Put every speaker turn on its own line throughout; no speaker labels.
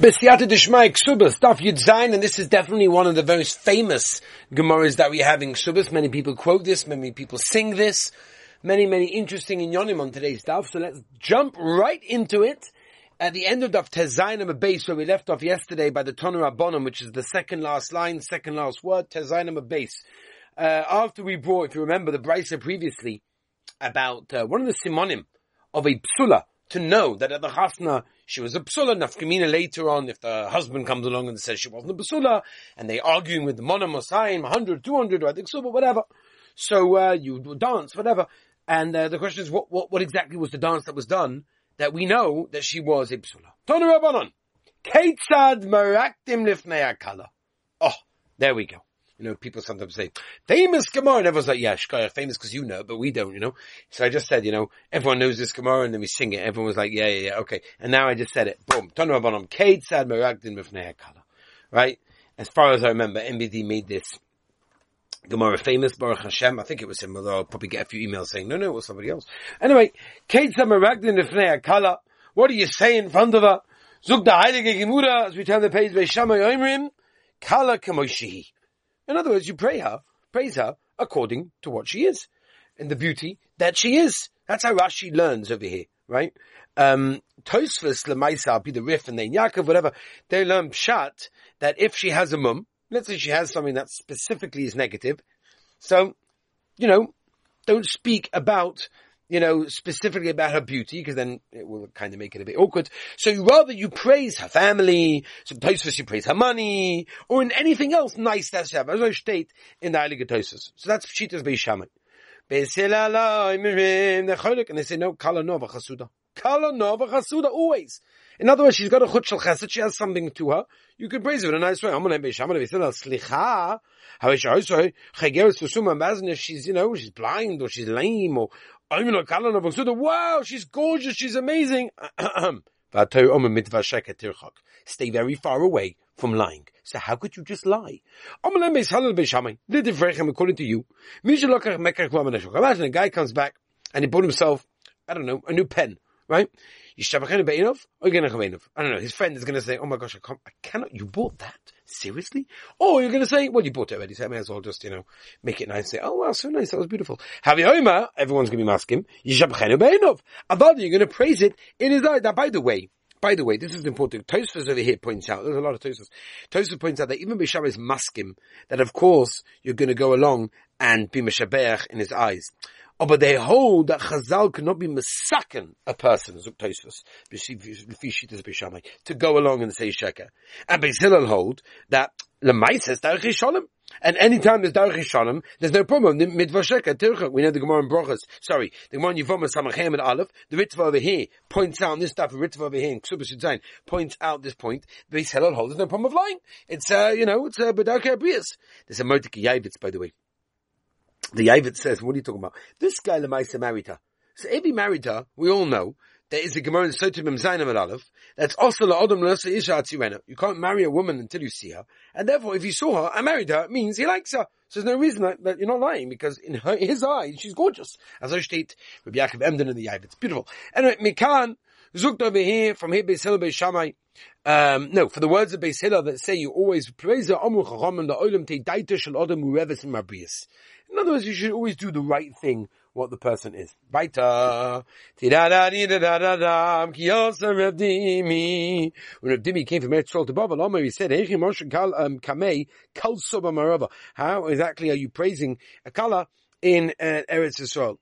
B'siyata Dishmai Ksubas, Daf Yud Zayin, and this is definitely one of the most famous Gemaras that we have in Ksubas. Many people quote this, many people sing this, many, many interesting inyonim on today's Daf. So let's jump right into it. At the end of Daf a base, where we left off yesterday by the Tonu Rabbonim, which is the second last line, second last word, Tezayin a base. Uh, after we brought, if you remember, the Brisa previously about uh, one of the simonim of a psula, to know that at the chasna she was a psula. Nafkamina later on, if the husband comes along and says she wasn't a psula, and they arguing with the monom osayim, 100, 200, or I think so, but whatever. So uh, you dance, whatever. And uh, the question is, what, what, what exactly was the dance that was done that we know that she was a psula? Tonu Rabbanon. Ketzad maraktim lifnei akala. Oh, there we go. You know, people sometimes say, famous Gemara, and everyone's like, yeah, Shkaya, famous because you know, but we don't, you know. So I just said, you know, everyone knows this Gemara, and then we sing it. Everyone was like, yeah, yeah, yeah, okay. And now I just said it. Boom. Ketzad Right? As far as I remember, MBD made this Gemara famous, Baruch Hashem. I think it was him, although I'll probably get a few emails saying, no, no, it was somebody else. Anyway, Ketzad Meragdin Mifnei Akala. What do you say in front of her? Zug Heilige Gemura, as we tell the page, by Shammai Oimrim, Kala Kamoshihi. In other words, you pray her, praise her according to what she is and the beauty that she is. That's how Rashi learns over here, right? Um, Tosfos Lemaisa be the Rif and then Yaakov, whatever. They learn Pshat that if she has a mum, let's say she has something that specifically is negative, so, you know, don't speak about you know, specifically about her beauty, because then it will kind of make it a bit awkward. So rather you praise her family, sometimes you praise her money, or in anything else nice that's have, as I state in the Heilige Tosus. So that's Pshitas Beishamai. And they say, no, Kala Nova Chasuda. Kala Nova Chasuda, always. In other words, she's got a chut chesed, she has something to her. You can praise her in a nice way. I'm gonna be shaman if slicha. How is she also chageres to suma if she's, you know, she's blind or she's lame or Wow, she's gorgeous, she's amazing. Stay very far away from lying. So how could you just lie? According to you, imagine a guy comes back and he bought himself, I don't know, a new pen, right? I don't know. His friend is going to say, "Oh my gosh, I, can't, I cannot. You bought that seriously?" Or you're going to say, "Well, you bought it already, so I may as well just you know make it nice." And say, "Oh wow, so nice. That was beautiful." Haviyoma, everyone's going to be asking Yishavachenu Be'inov. Avada, you're going to praise it in his eye. Now, by the way. By the way, this is important. Tosfos over here points out, there's a lot of Tosfos. Tosfos points out that even Bishar is maskim, that of course you're going to go along and be Meshabeach in his eyes. Oh, but they hold that Chazal cannot be misaken a person, to go along and say Sheker. And Beis Hillel hold that Lemais says Darech Shalom. And anytime there's Darech Shalom, there's no problem. Mitzvah Sheker, Tircha, we know the Gemara in Brochas. Sorry, the Gemara in Yevamah Samachem and Aleph, the Ritva over here points out, this stuff, the Ritva over here in Ksubas points out this point. Beis Hillel holds there's no problem of lying. It's, uh, you know, it's, uh, B'darkei Abrias. There's a Mordecai Yavitz, by the way. The Yavit says, what are you talking about? This guy Lemaisa married her. So if he married her, we all know, there is a Gemara in Sotim Zainam and Aleph, that's also La'odom L'Nasa Isha Atzirena. You can't marry a woman until you see her. And therefore, if you saw her and married her, it means he likes her. So there's no reason that, that you're not lying, because in her, his eyes, she's gorgeous. As I state, Rabbi Yaakov Emden in the Yavit. It's beautiful. Anyway, Mikan, Zukt over here, from here, Beis Hillel, um, no, for the words of Beis Hillel that say you always praise the Amru Chacham the Olam Te Daita Shel Adam Ureves in Mabrius. In other words, you should always do the right thing, what the person is. When Reb Dimi came from Eretz to Babel, he said, um, How exactly are you praising a kala in uh, Eretz Yisrael?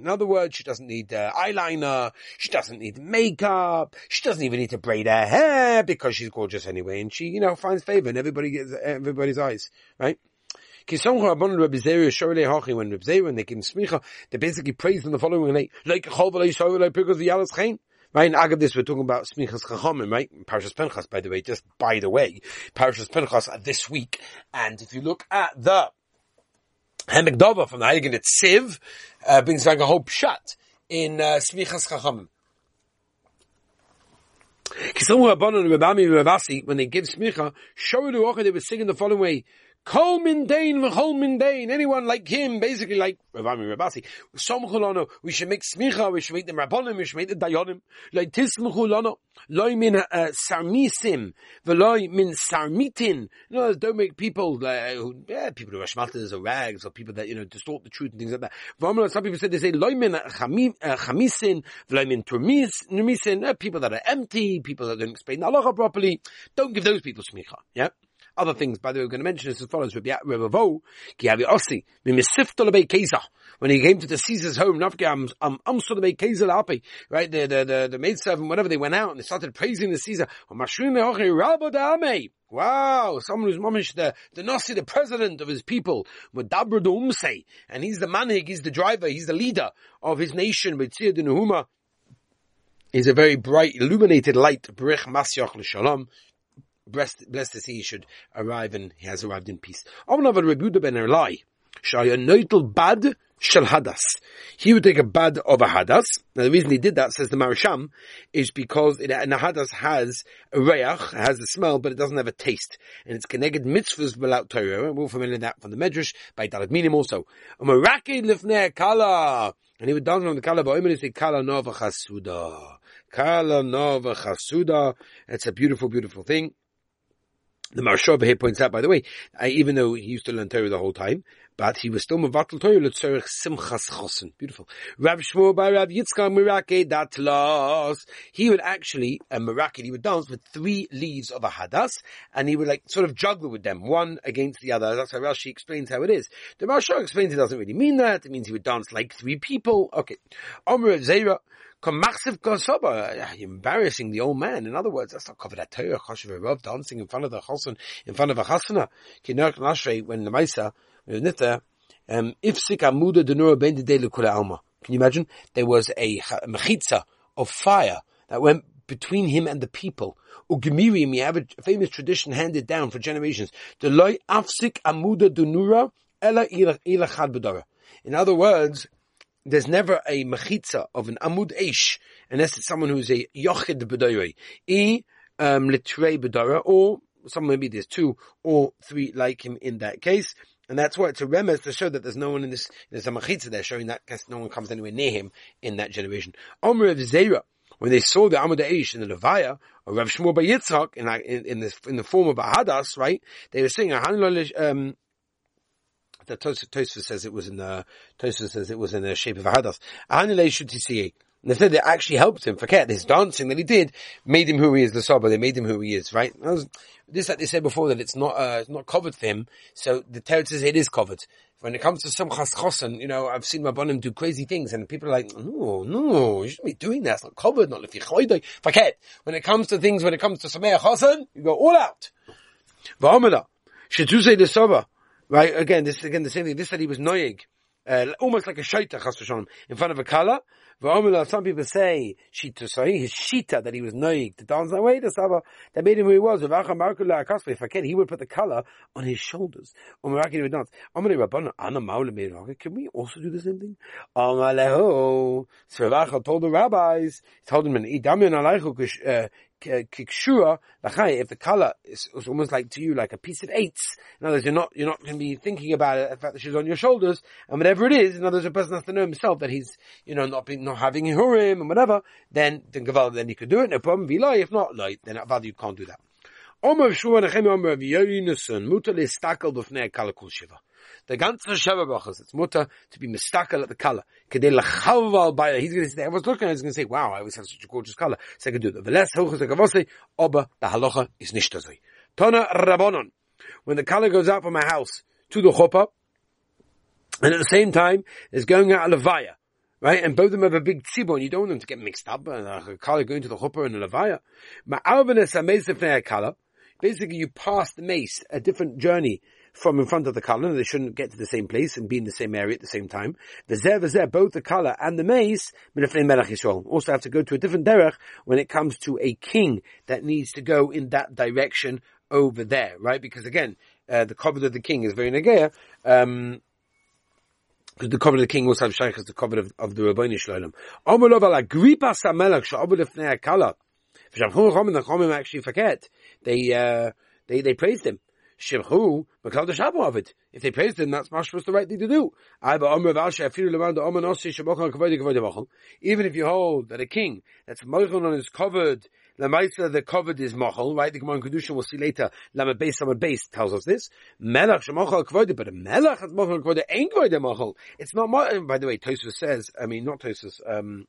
In other words, she doesn't need uh, eyeliner, she doesn't need makeup, she doesn't even need to braid her hair because she's gorgeous anyway, and she, you know, finds favor in everybody gets everybody's eyes, right? When they give smicha, they basically praise them the following way, like Right, and this, we're talking about Smichas Chachamim, right? Parashas Pinchas, by the way, just by the way, Parashas Pinchas this week. And if you look at the Hemekdova from the Heiligen Tziv uh, brings like a whole pshat in uh, Smichas Chachamim. When they give smicha, show the roche, they were singing the following way: Kol min dain v'chol min dain. Anyone like him, basically like Ravami Rabasi. Somchul we should make smicha, we should make them rabbonim, we should make the dayonim. Like tismuchu lano. Loi min uh, sarmisim, v'loi min sarmitin. You know, don't make people, uh, who, yeah, people who are shmatas or rags or people that, you know, distort the truth and things like that. Some people say, they say, loi min uh, chamisin, v'loi min turmisin, uh, people that are empty, people that don't explain the halacha properly. Don't give those people smicha. Yeah? Other things, by the way, we're going to mention this as follows. When he came to the Caesar's home, right, the, the, the, the maid servant, whatever, they went out and they started praising the Caesar. Wow, someone who's mamish the, the Nasi, the president of his people, and he's the manig, he's the driver, he's the leader of his nation, He's a very bright, illuminated light, Brich Masyach L'Shalom, blessed, blessed see he should arrive and he has arrived in peace. ben bad shel hadas. He would take a bad of a hadas. Now the reason he did that, says the Marisham, is because it, and a hadas has a reach, has a smell, but it doesn't have a taste. And it's connected mitzvahs without Torah. We're familiar with that from the Medrash, by Dalit Minim also. Um, kala. And he would dance on the kala, but he say kala nova chasuda. Kala nova chasuda. It's a beautiful, beautiful thing. The Maharsha here points out, by the way, uh, even though he used to learn Torah the whole time, but he was still mevatel Torah l'tzorich simchas chosen. Beautiful. Rav Shmuel by Rav Yitzchak Merake datlas. He would actually, a uh, he would dance with three leaves of a hadas, and he would like sort of juggle with them, one against the other. That's how Rashi explains how it is. The Maharsha explains it doesn't really mean that. It means he would dance like three people. Okay. Omer Zera. Kamachsiv Kosoba, you're embarrassing the old man. In other words, that's not covered at Torah, Choshev Rav, dancing in front of the Chosun, in front of a Chasana. Kinerk Nashrei, when the Maisa, Nita, um, Ifsik Amuda Denura Ben de Alma. Can you imagine? There was a mechitza of fire that went between him and the people. Ugemirim, we have a famous tradition handed down for generations. The loy afsik amuda dunura ela ilachad In other words, there's never a mechitza of an amud eish unless it's someone who's a yochid b'doyrei, e um, litrei b'dora, or some maybe there's two or three like him in that case. And that's why it's a remez to show that there's no one in this, there's a machitza there showing that no one comes anywhere near him in that generation. Omer of Zera, when they saw the Amud Eish in the Levaya, or Rav Shmuel by Yitzchak, in, in, in, the, in the form of a Hadas, right? They were saying, the Tosfos says it was in the Tosfos says it was in the shape of a hadas. Anilei should see. And they said it actually helped him. Forget this dancing that he did made him who he is. The Saba, they made him who he is. Right? Was, this, like they said before, that it's not uh, it's not covered for him. So the Torah says it is covered. When it comes to some chosen, you know, I've seen my bonim do crazy things, and people are like, no, no, you shouldn't be doing that. It's not covered. Not you Forget. When it comes to things, when it comes to sameach chosen, you go all out. V'amela, say the Saba. Right? Again, this is again the same thing. This said he was noyig. Uh, almost like a shaita in front of a kala. Some people say shitusai, his shita that he was noig to dance that way. The saba that made him who he was. If I can, he would put the color on his shoulders. Can we also do the same thing? So told the rabbis, he told them, uh, kikshua lachai, if the color is, is, almost like to you like a piece of eights, in other words, you're not, you're not going to be thinking about it, the fact that she's on your shoulders, and whatever it is, in other words, a person has to know himself that he's, you know, not being, not having hurim and whatever, then, then gaval, then you could do it, no problem, vilai, if not, like, then aval, you can't do that. The ganze Sheva Brachas, it's mutter to be mistakel at the color. Kedei lachaval by He's going to say, I was looking, I was going to say, wow, I always have such a gorgeous color. So I can do that. Veles hochus agavose, oba the halacha is nicht azoi. Tona Rabbonon. When the color goes out from my house to the chuppah, and at the same time, it's going out a levaya. Right? And both of them have a big tzibur, and you don't want them to get mixed up, and a color going to the chuppah and the levaya. Ma'alvenes amez color basically you pass the mace a different journey from in front of the color. And they shouldn't get to the same place and be in the same area at the same time. The zer, the zer, both the color and the mace, also have to go to a different derech when it comes to a king that needs to go in that direction over there, right? Because again, uh, the cover of the king is very negaya. Um, the cover of the king also have shaykh as the cover of, of the Rabboni Shalom. Omolov ala gripa samelach sha'obu akala. The Chomim actually forget. They, uh, they, they praised him. Shimchu, Makal Shabu of it. If they praised him, that's mashmas the right thing to do. Even if you hold that a king that's moichel on his covered, the Maisa, the covered is mochel, right? The Gemara in Kedusha will see later, Lama base, Lama base tells us this. Melach shemochel kvoide, but a melach has mochel kvoide, ain't kvoide mochel. It's not, by the way, Tosfos says, I mean, not Tosfos, um,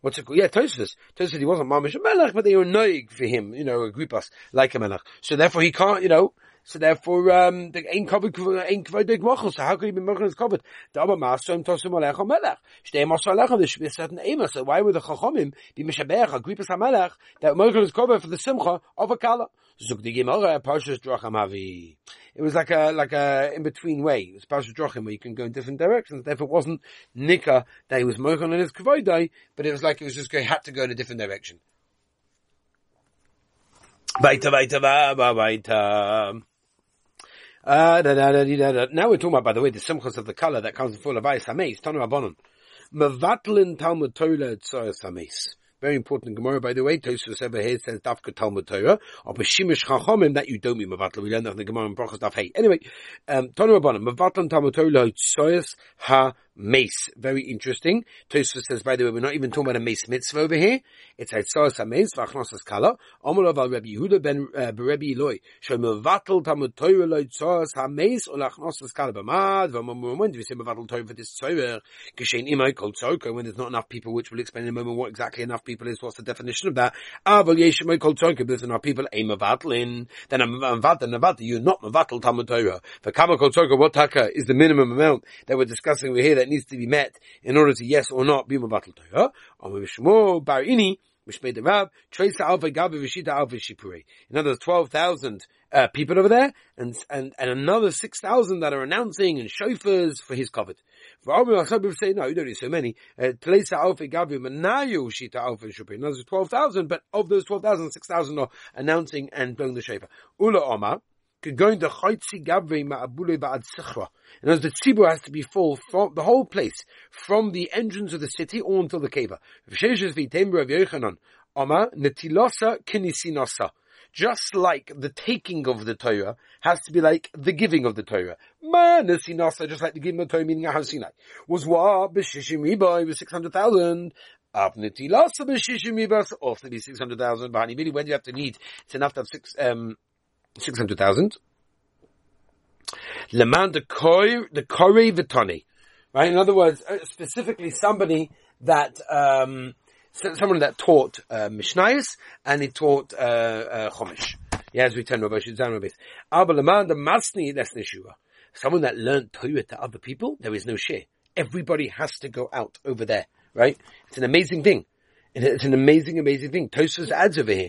what's it called? Yeah, Tosfos. Tosfos, he wasn't mamish a melech, but they were noig for him, you know, a gripas, like a melech. So therefore he can't, you know, so therefore, um, the ain't covered, ain't covered mochel. So how could he be mochel is covered? The other master him tosim alech melech. Shtei master alech. There should be a certain aim. So why would the chachomim be mishabech a gripas hamelech that mochel is covered for the simcha of a kala? Zuk the gemara parshas dracham havi. It was like a like a in between way. It was parshas dracham where you can go in different directions. Therefore, it wasn't nika that he was mochel in his kavodah, but it was like it was just going had to go in a different direction. Weiter, weiter, weiter, weiter. Uh, da, da, da, now we're talking about, by the way, the simchas of the color that comes full of ice. Tanu Rabbanon. Mevatlin Talmud Torah. Very important Gemara, by the way. Tosfos over here says Dafka Talmud Torah, or B'Shimish Chachomim, that you don't mean Mevatl. We learned that in the Gemara in Brachas Daf Hey. Anyway, um, Tanu Rabbanon, Mevatlin Talmud Torah Tzoyas Ha mace. Very interesting. Tosfos says, by the way, we're not even talking about a mace mitzvah over here. It's a tzos mace v'achnosas kala. Omolav al Rabbi Yehuda ben uh, Rabbi Eloi. Shem mevatel tamud toira loy tzos ha-mace or lachnosas kala b'mad. When do we say mevatel toira for this tzorah? Geshen imay kol tzorka when there's not enough people, which we'll explain in a moment what exactly enough people is. What's the definition of that? Aval yeshemay kol tzorka, but there's enough people, a mevatlin. Then a mevatel, mevatel, you're not mevatel tamud toira. For kama kol what taka is the minimum amount that we're discussing over here that needs to be met in order to yes or not be Mabatal Torah. Or Bar Ini, Mishmei the Rab, Trace Alpha Gabi Vishita Alpha Shipure. In other words, 12,000 uh, people over there, and, and, and another 6,000 that are announcing and chauffeurs for his covet. For some people say, no, you don't need so many. Trace Alpha Gabi Manayu Shita Alpha Shipure. In other words, 12,000, but of those 12,000, 6,000 are announcing and blowing the shofar. Ula Omar, going to Chaytzi Gavre Ma'abule Ba'ad Sichra. Other words, the tzibur has to be full from the whole place, from the entrance of the city all until the cave. Just like the taking of the Torah has to be like the giving of the Torah. Nesinasa, just like the giving of the Torah, meaning Ahar Sinai. Was what? B'shishim Riba, it was 600,000. Ab Netilasa b'shishim Riba, also be 600,000. But when do you have to need? It's enough to have six, um, 600,000. Leman the kore vitani. Right? In other words, uh, specifically somebody that, um, someone that taught, uh, and he taught, uh, uh, Chumash. Yeah, as we turn over, Rabbis. Abba Leman Masni, that's Neshua. Someone that learned Torah to other people, there is no share. Everybody has to go out over there, right? It's an amazing thing. It's an amazing, amazing thing. Tosfos adds over here.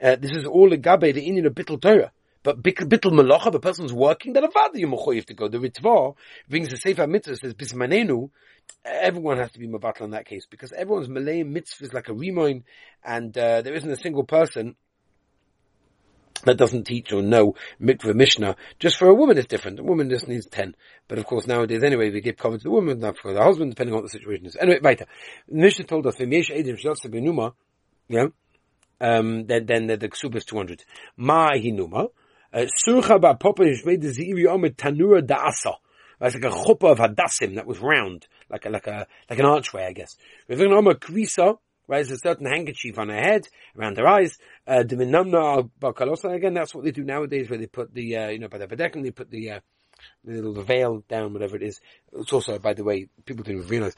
Uh, this is all a gabe, the Indian of Bittul Torah. But bittul melocha, the person's working, then a father you have to go. The Ritva brings the Sefer Mitzvah says bismanenu. Everyone has to be mavatl in that case because everyone's Malay mitzvah is like a remoin, and uh, there isn't a single person that doesn't teach or know mikveh mishnah. Just for a woman, it's different. A woman just needs ten. But of course, nowadays, anyway, we give cover to the woman, not for the husband, depending on what the situation is. Anyway, weiter. Mishnah told us, yeah, um, then, then the, the ksuba is 200. Ma hinuma, Surcha ba Papa made the Ziri Omer Tanura Da'asa. That's like a chuppah of hadassim that was round, like a, like a, like an archway, I guess. Revin Omer Kvisa, right, there's a certain handkerchief on her head, around her eyes. Uh, Diminamna Bakalosa, again, that's what they do nowadays, where they put the, uh, you know, by the Bedekin, they put the, uh, the little veil down, whatever it is. It's also, by the way, people didn't realize,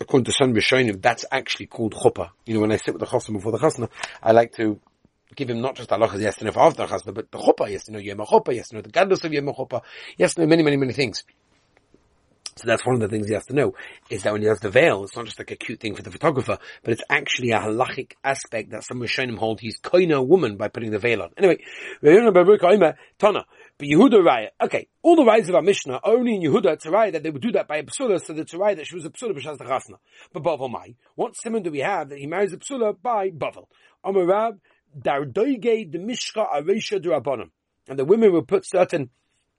according to Sun Rishonim, that's actually called chuppah. You know, when I sit with the chasna before the chasna, I like to give him not just halachas yes to know for after chasna, but the chuppah yes to know yom chuppah, know the gadlus of yom chuppah, know many, many, many things. So that's one of the things he has to know, is that when he has the veil, it's not just like a cute thing for the photographer, but it's actually a halachic aspect that some Rishonim hold he's koina woman by putting the veil on. Anyway, Tana, but Yehuda Raya, okay, all the rights of our Mishnah, only in Yehuda, it's Raya that they would do that by a Psula, so a Raya that she was a Psula b'shas the. But Bavel Mai, what simon do we have that he marries a Psula by Bavel? Amarab, Dardoige the Mishka Aresha Durabonim. And the women would put certain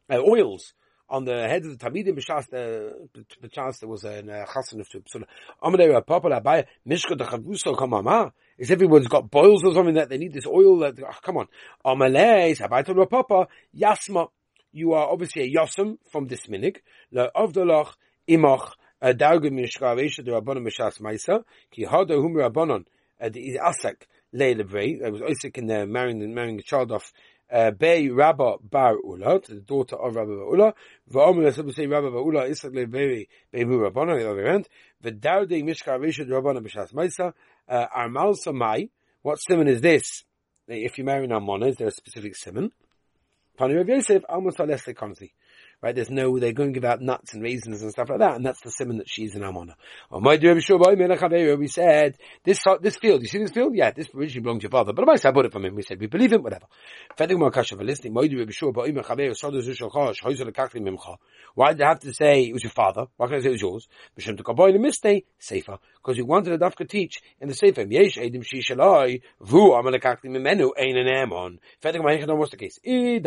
uh, oils on the heads of the Tamidim b'shas the chance uh, there was a uh, uh chasen of Psula. Amadei Rapapa Labai Mishka the Chaguso Kamama. Is everyone's got boils or something that they need this oil that, oh, come on. Amalei Sabaita Rapapa Yasma you are obviously a yosem from this minig. La avdolach imach uh, dargum mishkaresha the rabbanon mishas maisa ki hada hum rabbanon the asak leilevei. I was Isaac in there marrying marrying the child off uh, Bei Rabba Bar Ula, to the daughter of Rabba Bar Ula, V'omer Yasab say Rabba Bar Ula, Isak Levei Behu Rabbana, the other hand, V'daude Mishka Rishad Rabbana B'shas Maisa, uh, Armal Samai, what simon is this? If you marry an Amona, is there a specific simon? Pani Rav Yosef, Almas Alesle Konzi right? There's no, they're going to give out nuts and raisins and stuff like that, and that's the simon that she's an amona. Oh, we said, this, uh, this field, you see this field? Yeah, this originally belonged to your father, but I bought it from him. We said, we believe him, whatever. Why did they have to say it was your father? Why can't I say it was yours? Safer. Because you wanted a dafka teach in the Sefer. Yesh edim shi shaloi, vu amalekakti mimenu, ein an amon. What's the case? If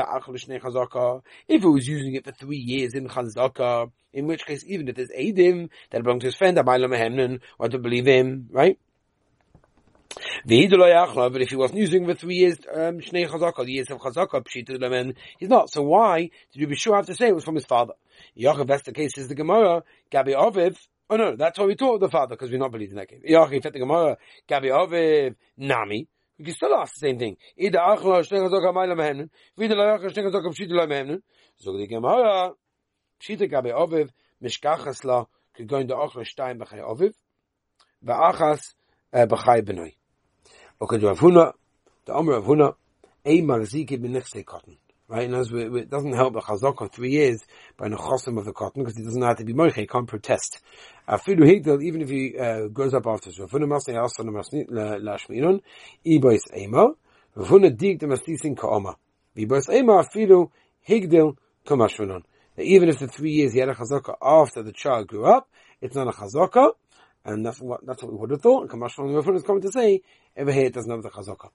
he was using it for three years in Chazaka, in which case, even if there's Adim that belong to his friend, Abayla Mehemnon, want to believe him, right? But if he wasn't using for three years, um, Shnei Chazaka, the years of Chazaka, Pshitu Lemen, he's not. So why did you be sure I have to say it was from his father? Yachav, that's the case, is the Gemara, Gabi Aviv, Oh no, that's what we told the father, because we not believe in that game. Yachi, fet Gemara, Gabi Ove, Nami. We can still ask the same thing. Ida Achla, Shtenga Zoka, Maila Mehemnen. Vida La Yachla, Shtenga Zoka, Pshita La Mehemnen. Zog the Gemara, Pshita Gabi Ove, Mishkachas La, Kegoyin Da Achla, Shtayim Bechai Ove, Va äh, Bechai Benoi. Okay, Rav Huna, Da Omer Rav Huna, Ey Marziki Benichsei Kotten. Right, and as we, it doesn't help the chazak of three years by the chosim of the cotton because he doesn't have to be moiche, he can't protest. Afilu higdal, even if he uh, grows up after. So, Rav Huna masnei asan lashminun, ibois ema, Rav Huna dig the mastisin ka'oma. Ibois ema afilu higdil kamashmanon. Even if the three years he had a chazaka after the child grew up, it's not a chazaka, and that's what that's what we would have thought. And Kamashmanon is coming to say over here it doesn't have the chazaka.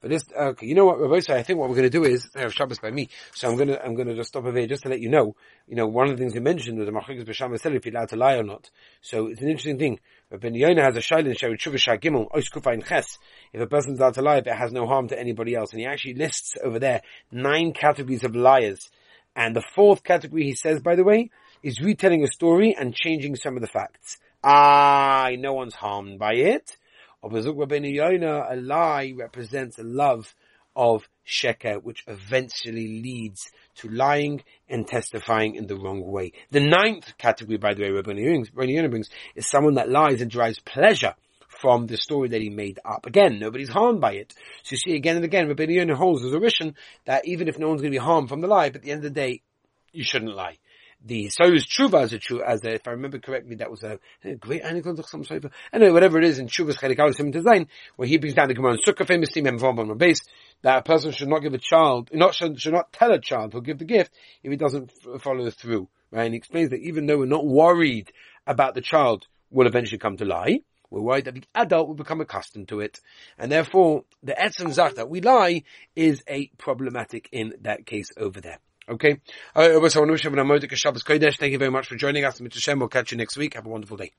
But this, okay, you know what, Rabbi I think what we're going to do is I have Shabbos by me. So I'm going to, I'm going to just stop over here just to let you know. You know, one of the things we mentioned was the Machrikas B'Sham said if you're allowed to lie or not. So it's an interesting thing. Ben Yonah has a shailin share with Shuvah Gimel Oiskufain Ches. If a person's allowed to lie, but it has no harm to anybody else, and he actually lists over there nine categories of liars. And the fourth category, he says, by the way, is retelling a story and changing some of the facts. Ah, no one's harmed by it. A lie represents a love of sheker, which eventually leads to lying and testifying in the wrong way. The ninth category, by the way, Rabbi Yonah brings, is someone that lies and derives pleasure from the story that he made up. Again, nobody's harmed by it. So you see again and again, Rabbi Yonah holds as a Rishon that even if no one's going to be harmed from the lie, but at the end of the day, you shouldn't lie the So's Tshuva as a true, as a, if I remember correctly, that was a, a great anecdote of some sort anyway, whatever it is in Tshuva's Chedekal Sim Design, where he brings down the Gemara on Sukkah famously, Memvom on base, that a person should not give a child, not, should, should not tell a child who'll give the gift if he doesn't follow through. Right? And he explains that even though we're not worried about the child will eventually come to lie, we're worried that the adult will become accustomed to it. And therefore, the etzem zach that we lie is a problematic in that case over there. Okay. Uh, Thank you very much for joining us. Mr. Shem, we'll catch you next week. Have a wonderful day.